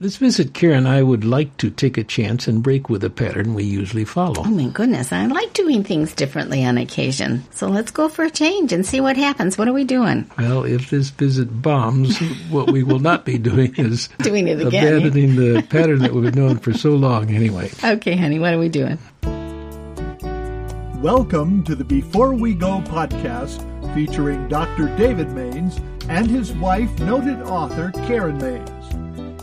This visit, Karen, I would like to take a chance and break with a pattern we usually follow. Oh my goodness, I like doing things differently on occasion. So let's go for a change and see what happens. What are we doing? Well, if this visit bombs, what we will not be doing is Doing it again. abandoning the pattern that we've been known for so long anyway. Okay, honey, what are we doing? Welcome to the Before We Go podcast featuring Dr. David Mains and his wife, noted author Karen Mains.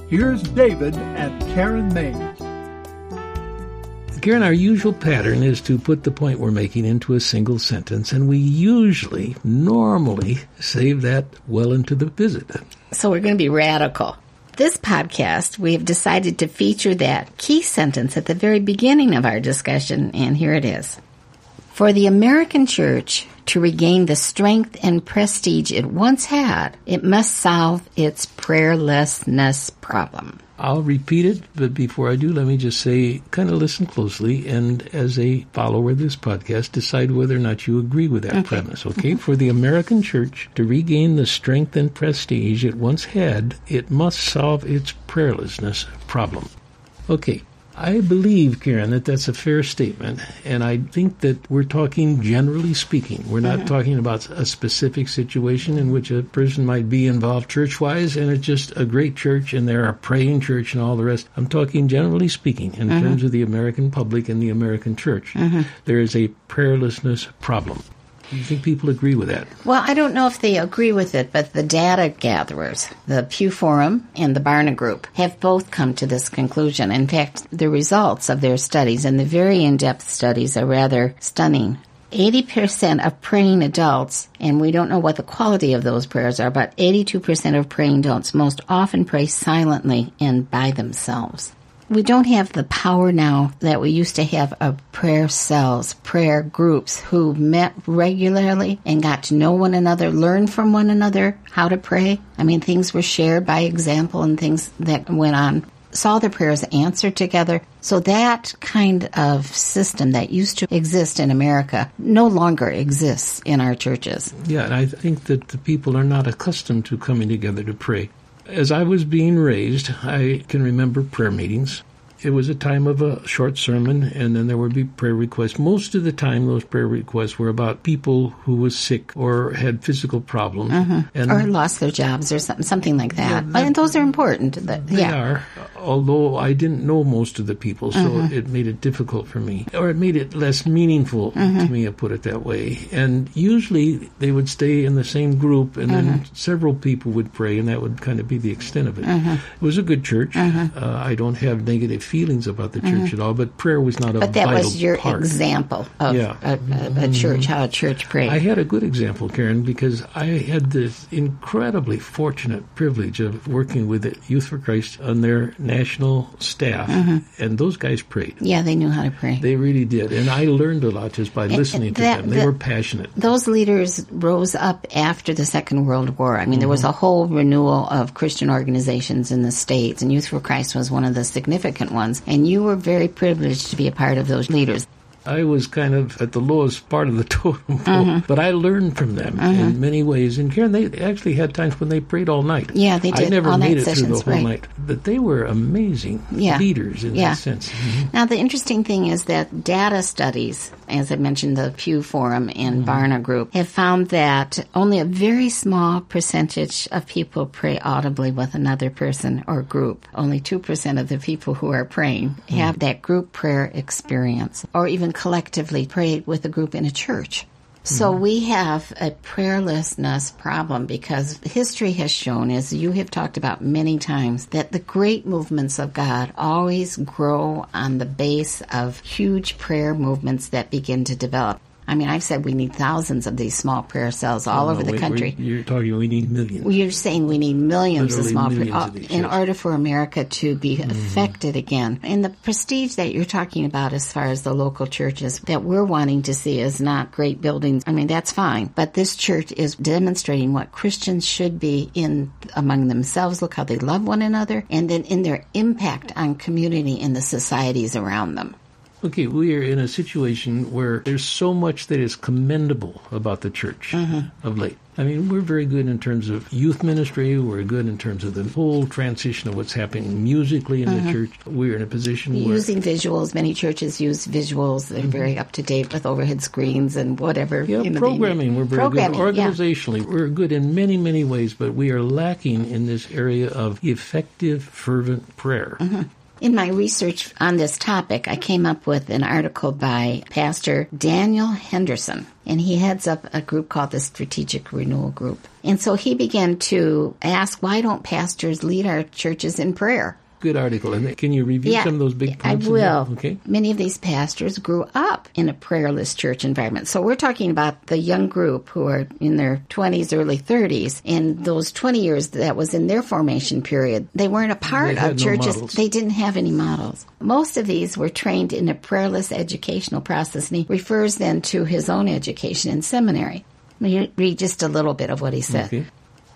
Here's David and Karen Mains. Karen, our usual pattern is to put the point we're making into a single sentence, and we usually, normally, save that well into the visit. So we're going to be radical. This podcast, we have decided to feature that key sentence at the very beginning of our discussion, and here it is. For the American church to regain the strength and prestige it once had, it must solve its prayerlessness problem. I'll repeat it, but before I do, let me just say kind of listen closely and as a follower of this podcast, decide whether or not you agree with that premise, okay? For the American church to regain the strength and prestige it once had, it must solve its prayerlessness problem. Okay. I believe, Karen, that that's a fair statement, and I think that we're talking generally speaking. We're not mm-hmm. talking about a specific situation in which a person might be involved church-wise, and it's just a great church, and they're a praying church and all the rest. I'm talking generally speaking in mm-hmm. terms of the American public and the American church. Mm-hmm. There is a prayerlessness problem. Do you think people agree with that? Well, I don't know if they agree with it, but the data gatherers, the Pew Forum and the Barna Group, have both come to this conclusion. In fact, the results of their studies and the very in-depth studies are rather stunning. 80% of praying adults, and we don't know what the quality of those prayers are, but 82% of praying adults most often pray silently and by themselves. We don't have the power now that we used to have of prayer cells, prayer groups who met regularly and got to know one another, learn from one another how to pray. I mean, things were shared by example and things that went on. Saw the prayers answered together. So that kind of system that used to exist in America no longer exists in our churches. Yeah, and I think that the people are not accustomed to coming together to pray. As I was being raised, I can remember prayer meetings. It was a time of a short sermon, and then there would be prayer requests. Most of the time, those prayer requests were about people who was sick or had physical problems. Mm-hmm. And or lost their jobs or something, something like that. but and those are important. That, They yeah. are, although I didn't know most of the people, so Mm-hmm. it made it difficult for me, or it made it less meaningful Mm-hmm. to me. I put it that way. And usually they would stay in the same group, and Mm-hmm. then several people would pray, and that would kind of be the extent of it. Mm-hmm. It was a good church. Uh, I don't have negative feelings about the church at all, but prayer was not a Mm-hmm. But that was your part. example of Yeah. a, a, a church, how a church prayed. I had a good example, Karen, because I had this incredibly fortunate privilege of working with Youth for Christ on their national staff, mm-hmm. and those guys prayed. yeah, they knew how to pray. They really did, and I learned a lot just by listening to that- them. They that- were passionate. Those leaders rose up after the Second World War. I mean, there was mm-hmm. a whole renewal of Christian organizations in the States, and Youth for Christ was one of the significant ones. And you were very privileged to be a part of those leaders. I was kind of at the lowest part of the totem pole, mm-hmm. but I learned from them in mm-hmm. many ways. And Karen, they actually had times when they prayed all night. Yeah, they I did. never All-night made it through the sessions, whole right. night, but they were amazing Yeah. leaders in Yeah. that sense. Mhm. Now, the interesting thing is that data studies, as I mentioned, the Pew Forum and mm-hmm. Barna Group, have found that only a very small percentage of people pray audibly with another person or group. Only 2% of the people who are praying have mm. that group prayer experience or even collectively pray with a group in a church. So mm-hmm. we have a prayerlessness problem because history has shown, as you have talked about many times, that the great movements of God always grow on the base of huge prayer movements that begin to develop. I mean, I've said we need thousands of these small prayer cells all over the we- country. you're talking we need millions. You're saying we need millions Literally of small millions prayer of these, in order for America to be mm-hmm. affected again. And the prestige that you're talking about as far as the local churches that we're wanting to see is not great buildings. I mean, that's fine. But this church is demonstrating what Christians should be in among themselves. Look how they love one another and then in their impact on community and the societies around them. Okay, we are in a situation where there's so much that is commendable about the church Mm-hmm. of late. I mean, we're very good in terms of youth ministry. We're good in terms of the whole transition of what's happening musically in the church. We're in a position where Mm-hmm. Using visuals, many churches use visuals. They're very up to date with overhead screens and whatever. Yeah, you know, programming. We're very programming, good yeah. organizationally. We're good in many, many ways, but we are lacking in this area of effective, fervent prayer. Mm-hmm. In my research on this topic, I came up with an article by Pastor Daniel Henderson, and he heads up a group called the Strategic Renewal Group. And so he began to ask, why don't pastors lead our churches in prayer? Good article. And can you review some of those big points? I will. Okay. Many of these pastors grew up in a prayerless church environment. So we're talking about the young group who are in their 20s, early 30s. And those 20 years that was in their formation period, they weren't a part of no churches. models. They didn't have any models. Most of these were trained in a prayerless educational process. And he refers then to his own education in seminary. Let me read just a little bit of what he said. Okay.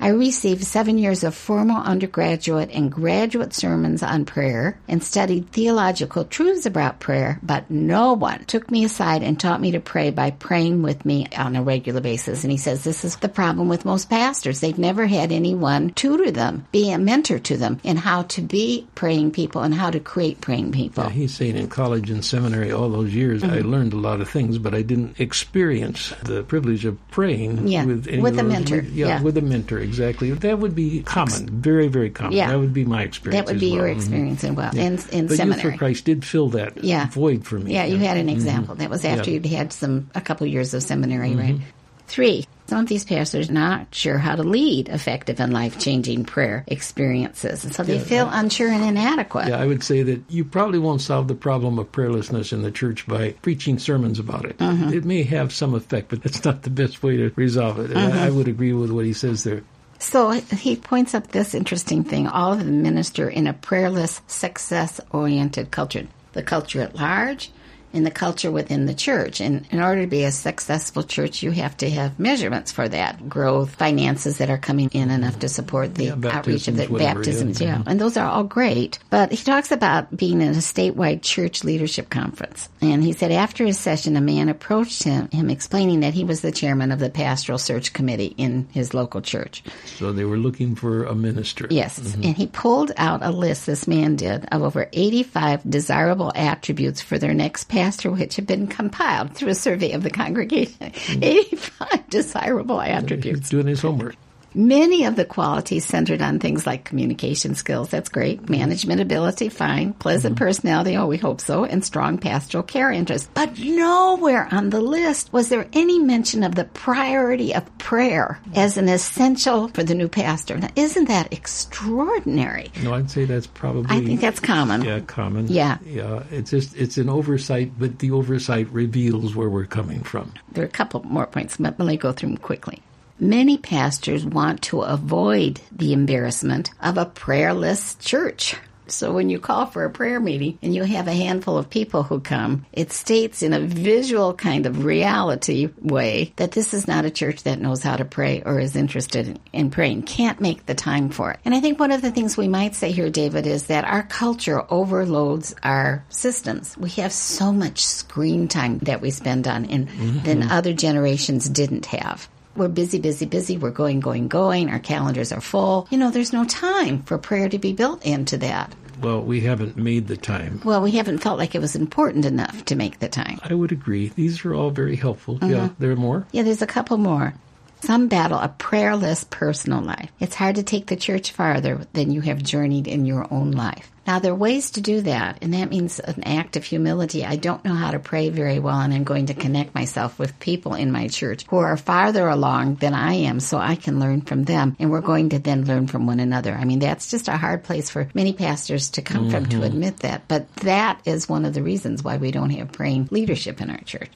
I received seven years of formal undergraduate and graduate sermons on prayer and studied theological truths about prayer, but no one took me aside and taught me to pray by praying with me on a regular basis. And he says this is the problem with most pastors. They've never had anyone tutor them, be a mentor to them in how to be praying people and how to create praying people. Yeah, he's saying in college and seminary all those years, I Mm-hmm. learned a lot of things, but I didn't experience the privilege of praying Yeah, with with a mentor, Yeah, yeah. with a mentor, exactly. That would be common, very, very common. Yeah. That would be my experience. that would as be your well. Mhm. experience in well in, in But Youth for Christ did fill that yeah. void for me. Yeah, you had an example. That was after Yeah. you'd had some a couple years of seminary, Mm-hmm. right? Three. Some of these pastors are not sure how to lead effective and life changing prayer experiences, and so they feel unsure and inadequate. Yeah, I would say that you probably won't solve the problem of prayerlessness in the church by preaching sermons about it. Mm-hmm. It may have some effect, but that's not the best way to resolve it. Mm-hmm. I, I would agree with what he says there. So he points up this interesting thing. All of them minister in a prayerless, success oriented culture. The culture at large and the culture within the church. And in order to be a successful church, you have to have measurements for that growth, finances that are coming in enough to support the Yeah, outreach of the baptisms, yeah. Yeah. And those are all great. But he talks about being in a statewide church leadership conference. And he said after his session, a man approached him, him explaining that he was the chairman of the pastoral search committee in his local church. So they were looking for a minister. Yes. Mm-hmm. And he pulled out a list, this man did, of over 85 desirable attributes for their next pastor, which had been compiled through a survey of the congregation. Mm-hmm. 85 desirable attributes. doing his homework. Many of the qualities centered on things like communication skills, that's great, mm-hmm. management ability, fine, pleasant mm-hmm. personality, oh, we hope so, and strong pastoral care interest. But nowhere on the list was there any mention of the priority of prayer mm-hmm. as an essential for the new pastor. Now, isn't that extraordinary? No, I'd say that's probably. I think that's common. Yeah, common. Yeah. Yeah. It's just, it's an oversight, but the oversight reveals where we're coming from. There are a couple more points, but let me go through them quickly. Many pastors want to avoid the embarrassment of a prayerless church. So when you call for a prayer meeting and you have a handful of people who come, it states in a visual kind of reality way that this is not a church that knows how to pray or is interested in, in praying, can't make the time for it. And I think one of the things we might say here, David, is that our culture overloads our systems. We have so much screen time that we spend on and than mm-hmm. other generations didn't have. We're busy, busy, busy. We're going, going, going. Our calendars are full. You know, there's no time for prayer to be built into that. Well, we haven't made the time. Well, we haven't felt like it was important enough to make the time. I would agree. These are all very helpful. Mm-hmm. Yeah, there are more. Yeah, there's a couple more. Some battle a prayerless personal life. It's hard to take the church farther than you have journeyed in your own life. Now, there are ways to do that, and that means an act of humility. I don't know how to pray very well, and I'm going to connect myself with people in my church who are farther along than I am so I can learn from them, and we're going to then learn from one another. I mean, that's just a hard place for many pastors to come from to mm-hmm. admit that, but that is one of the reasons why we don't have praying leadership in our church.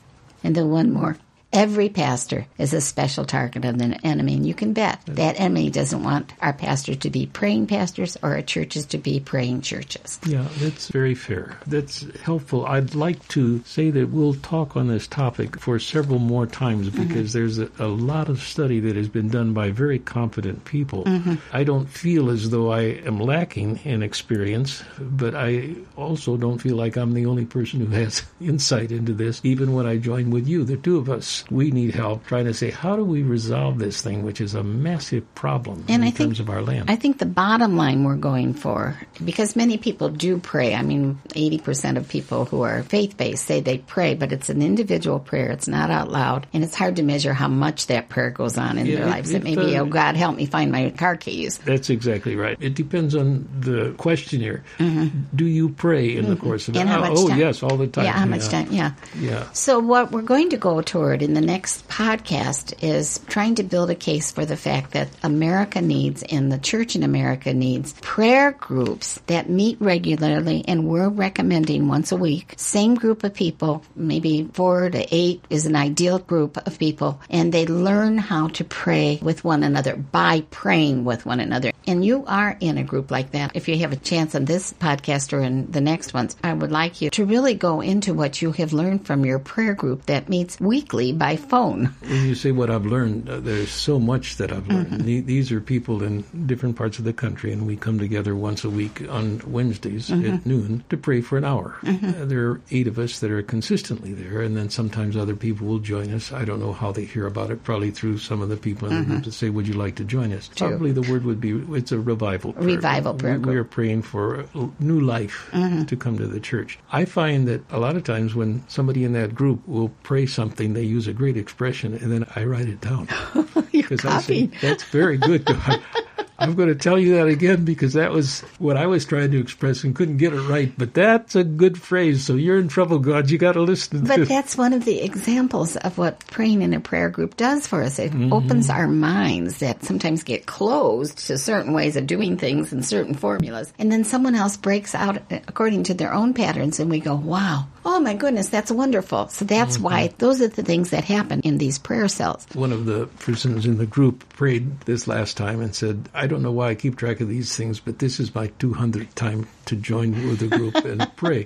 And then one more. Every pastor is a special target of the enemy, and you can bet that enemy doesn't want our pastors to be praying pastors or our churches to be praying churches. Yeah, that's very fair. That's helpful. I'd like to say that we'll talk on this topic for several more times Mm-hmm. because there's a, a lot of study that has been done by very competent people. Mm-hmm. I don't feel as though I am lacking in experience, but I also don't feel like I'm the only person who has insight into this. Even when I join with you, the two of us, we need help trying to say, how do we resolve this thing, which is a massive problem And in I think- terms of our land? I think the bottom line we're going for, because many people do pray. I mean, 80% of people who are faith based say they pray, but it's an individual prayer. It's not out loud. And it's hard to measure how much that prayer goes on in Yeah, their it- lives. It, it, may be, uh, oh, God, help me find my car keys. That's exactly right. It depends on the questionnaire. Do you pray in the course of it? Mm-hmm. And how oh, much oh, time? yes, all the time. Yeah, how much time? Yeah. Yeah. So, what we're going to go toward in the next podcast is trying to build a case for the fact that America needs and the church in America needs prayer groups that meet regularly, and we're recommending once a week. Same group of people, maybe four to eight is an ideal group of people, and they learn how to pray with one another by praying with one another. And you are in a group like that. If you have a chance on this podcast or in the next ones, I would like you to really go into what you have learned from your prayer group that meets weekly by phone. When you say what I've learned, uh, there's so much that I've learned. The- These are people in different parts of the country, and we come together once a week on Wednesdays at noon to pray for an hour. Uh, there are eight of us that are consistently there, and then sometimes other people will join us. I don't know how they hear about it, probably through some of the people in the group that say, Would you like to join us? True. Probably the word would be it's a revival prayer. Revival prayer We, we are praying for new life mm-hmm. to come to the church. I find that a lot of times when somebody in that group will pray something, they use a great expression, and then I write it down. Because I say, that's very good. God. I'm going to tell you that again because that was what I was trying to express and couldn't get it right. But that's a good phrase. So you're in trouble, God. You got to listen to But that's one of the examples of what praying in a prayer group does for us. It mm-hmm. opens our minds that sometimes get closed to certain ways of doing things and certain formulas. And then someone else breaks out according to their own patterns, and we go, wow, oh my goodness, that's wonderful. So that's why mm-hmm. those are the things that happen in these prayer cells. One of the persons in the group prayed this last time and said, I don't know why I keep track of these things, but this is my 200th time to join with the group and pray.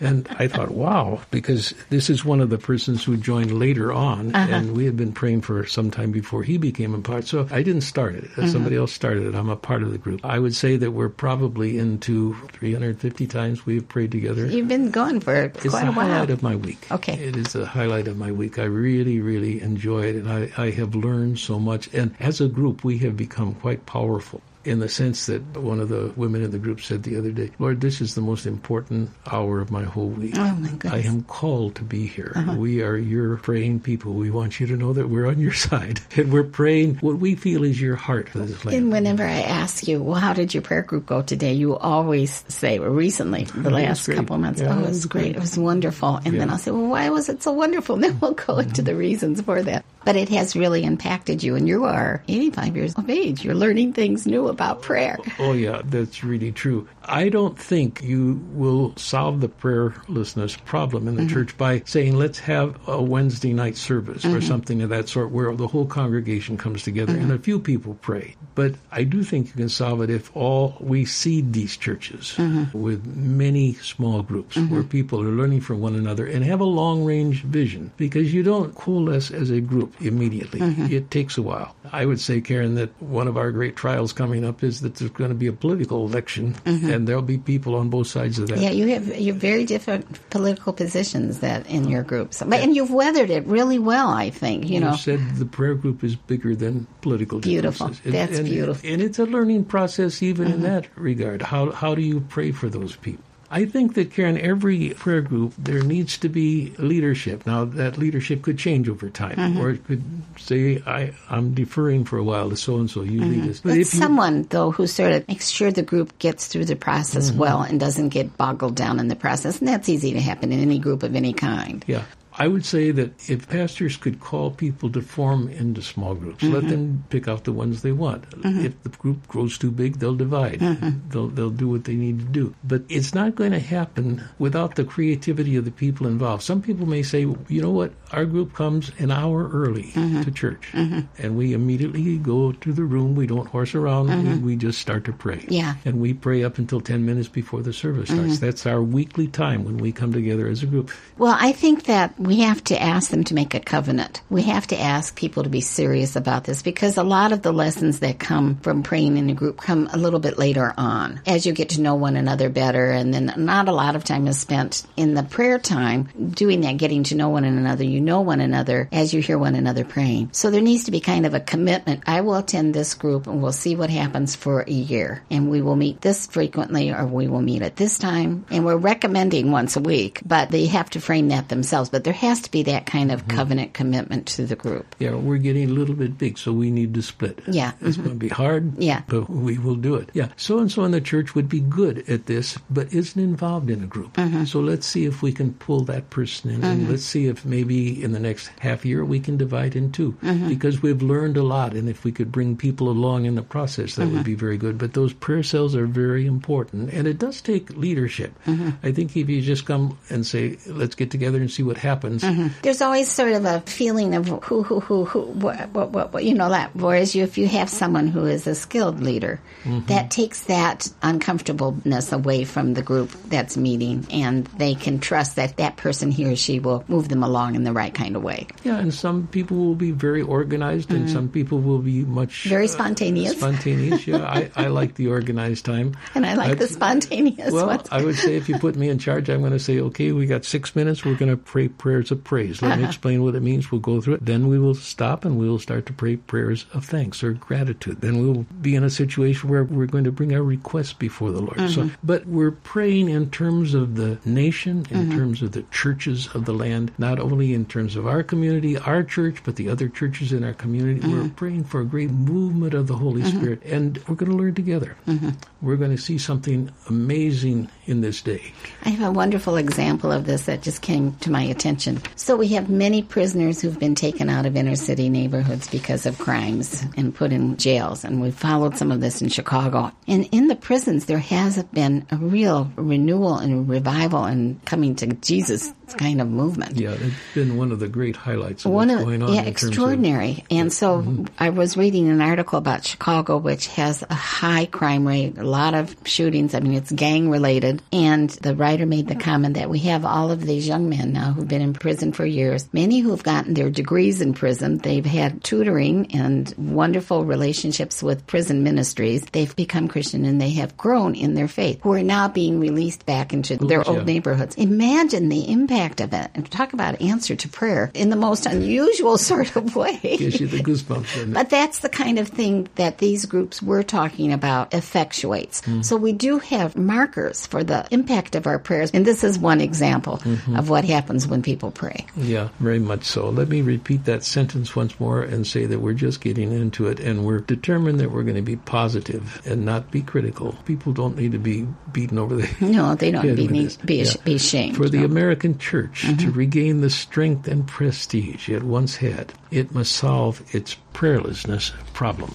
And I thought, wow, because this is one of the persons who joined later on, uh-huh. and we had been praying for some time before he became a part. So I didn't start it. Mm-hmm. Somebody else started it. I'm a part of the group. I would say that we're probably into 350 times we've prayed together. You've been going for It's quite the a while. highlight of my week. Okay. It is the highlight of my week. I really, really enjoy it, and I, I have learned so much. And as a group, we have become quite powerful in the sense that one of the women in the group said the other day, Lord, this is the most important hour of my whole week. Oh, my goodness. I am called to be here. We are your praying people. We want you to know that we're on your side. And we're praying what we feel is your heart for this land. And whenever I ask you, well, how did your prayer group go today? You always say, well, recently, the was last couple of months, Yeah, oh, it was great. great. It was wonderful. And then Yeah. Mm-hmm. I'll say, well, why was it so wonderful? And then we'll go into the reasons for that. But it has really impacted you. And you are 85 years of age. You're learning things new about prayer. Oh, oh yeah, that's really true. I don't think you will solve the prayerlessness problem in the mm-hmm. church by saying, let's have a Wednesday night service or mm-hmm. something of that sort where the whole congregation comes together and a mm-hmm. few people pray. But I do think you can solve it if all we seed these churches with many small groups where people are learning from one another and have a long range vision because you don't coalesce as a group immediately. It takes a while. I would say, Karen, that one of our great trials coming up is that there's going to be a political election and there'll be people on both sides of that. Yeah, you have you have very different political positions that in your groups, but and you've weathered it really well. I think you You know. said the prayer group is bigger than political Beautiful. differences. That's and, beautiful. And it's a learning process even Mm-hmm. in that regard. How, how do you pray for those people? I think that, Karen, every prayer group, there needs to be leadership. Now, that leadership could change over time, Mm-hmm. or it could say, I, I'm deferring for a while to so and so, you lead us. But But if you, Mm-hmm. someone, though, who sort of makes sure the group gets through the process Mm-hmm. well and doesn't get boggled down in the process. And that's easy to happen in any group of any kind. Yeah. I would say that if pastors could call people to form into small groups, mm-hmm. let them pick out the ones they want. Mm-hmm. If the group grows too big, they'll divide. Mm-hmm. They'll they'll do what they need to do. But it's not going to happen without the creativity of the people involved. Some people may say, you know what, our group comes an hour early mm-hmm. to church, mm-hmm. and we immediately go to the room. We don't horse around. We, mm-hmm. we, just start to pray. Yeah, and we pray up until ten minutes before the service starts. That's our weekly time when we come together as a group. Well, I think that we have to ask them to make a covenant. We have to ask people to be serious about this because a lot of the lessons that come from praying in a group come a little bit later on as you get to know one another better. And then not a lot of time is spent in the prayer time doing that, getting to know one another. You know one another as you hear one another praying. So there needs to be kind of a commitment. I will attend this group and we'll see what happens for a year. And we will meet this frequently or we will meet at this time. And we're recommending once a week, but they have to frame that themselves. But there has to be that kind of mm-hmm. covenant commitment to the group. Yeah, we're getting a little bit big, so we need to split. Yeah. It's mm-hmm. going to be hard. Yeah. But we will do it. Yeah. So and so in the church would be good at this, but isn't involved in a group. Mm-hmm. So let's see if we can pull that person in, and mm-hmm. let's see if maybe in the next half year we can divide in 2 mm-hmm. because we've learned a lot, and if we could bring people along in the process, that would mm-hmm. be very good. But those prayer cells are very important, and it does take leadership. I think if you just come and say, let's get together and see what happens. Mm-hmm. There's always sort of a feeling of who, who, who, who, what, what, what, what you know, that. Whereas you, if you have someone who is a skilled leader, mm-hmm. that takes that uncomfortableness away from the group that's meeting, and they can trust that that person, he or she, will move them along in the right kind of way. Yeah, and some people will be very organized, mm-hmm. and some people will be much very spontaneous. Uh, spontaneous, yeah. I, I like the organized time, and I like I'd, the spontaneous. Well, ones. I would say if you put me in charge, I'm going to say, okay, we got six minutes. We're going to pray prayers of praise. Let uh-huh. me explain what it means. We'll go through it. Then we will stop and we will start to pray prayers of thanks or gratitude. Then we will be in a situation where we're going to bring our requests before the Lord. Mm-hmm. So, but we're praying in terms of the nation, in mm-hmm. terms of the churches of the land, not only in terms of our community, our church, but the other churches in our community. Mm-hmm. We're praying for a great movement of the Holy mm-hmm. Spirit, and we're going to learn together. Mm-hmm. We're going to see something amazing in this day. I have a wonderful example of this that just came to my attention. So we have many prisoners who've been taken out of inner city neighborhoods because of crimes and put in jails. And we've followed some of this in Chicago. And in the prisons, there has been a real renewal and revival and coming to Jesus kind of movement. Yeah, it's been one of the great highlights of one what's of, going on. Yeah, extraordinary. Of, and so mm-hmm. I was reading an article about Chicago, which has a high crime rate, a lot of shootings. I mean, it's gang related. And the writer made the comment that we have all of these young men now who've been in prison for years, many who've gotten their degrees in prison. They've had tutoring and wonderful relationships with prison ministries. They've become Christian and they have grown in their faith, who are now being released back into their yeah. old neighborhoods. Imagine the impact of it. And talk about answer to prayer in the most unusual sort of way. Gives you the goosebumps. But that's the kind of thing that these groups we're talking about effectuates. Mm. So we do have markers for the impact of our prayers. And this is one example mm-hmm. of what happens when people pray. Yeah, very much so. Let me repeat that sentence once more and say that we're just getting into it and we're determined that we're going to be positive and not be critical. People don't need to be beaten over the No, they don't be, need, be, yeah. be ashamed. For the no. American church mm-hmm. to regain the strength and prestige it once had, it must solve its prayerlessness problem.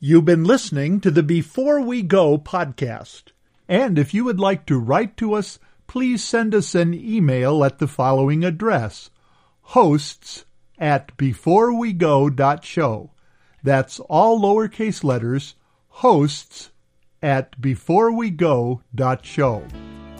You've been listening to the Before We Go podcast. And if you would like to write to us, please send us an email at the following address hosts at beforewego.show. That's all lowercase letters, hosts at beforewego.show.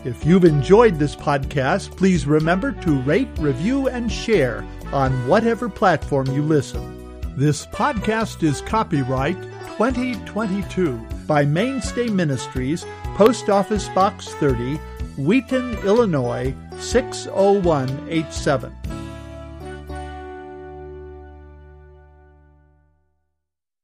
If you've enjoyed this podcast, please remember to rate, review, and share on whatever platform you listen. This podcast is copyright 2022 by Mainstay Ministries, Post Office Box 30, Wheaton, Illinois 60187.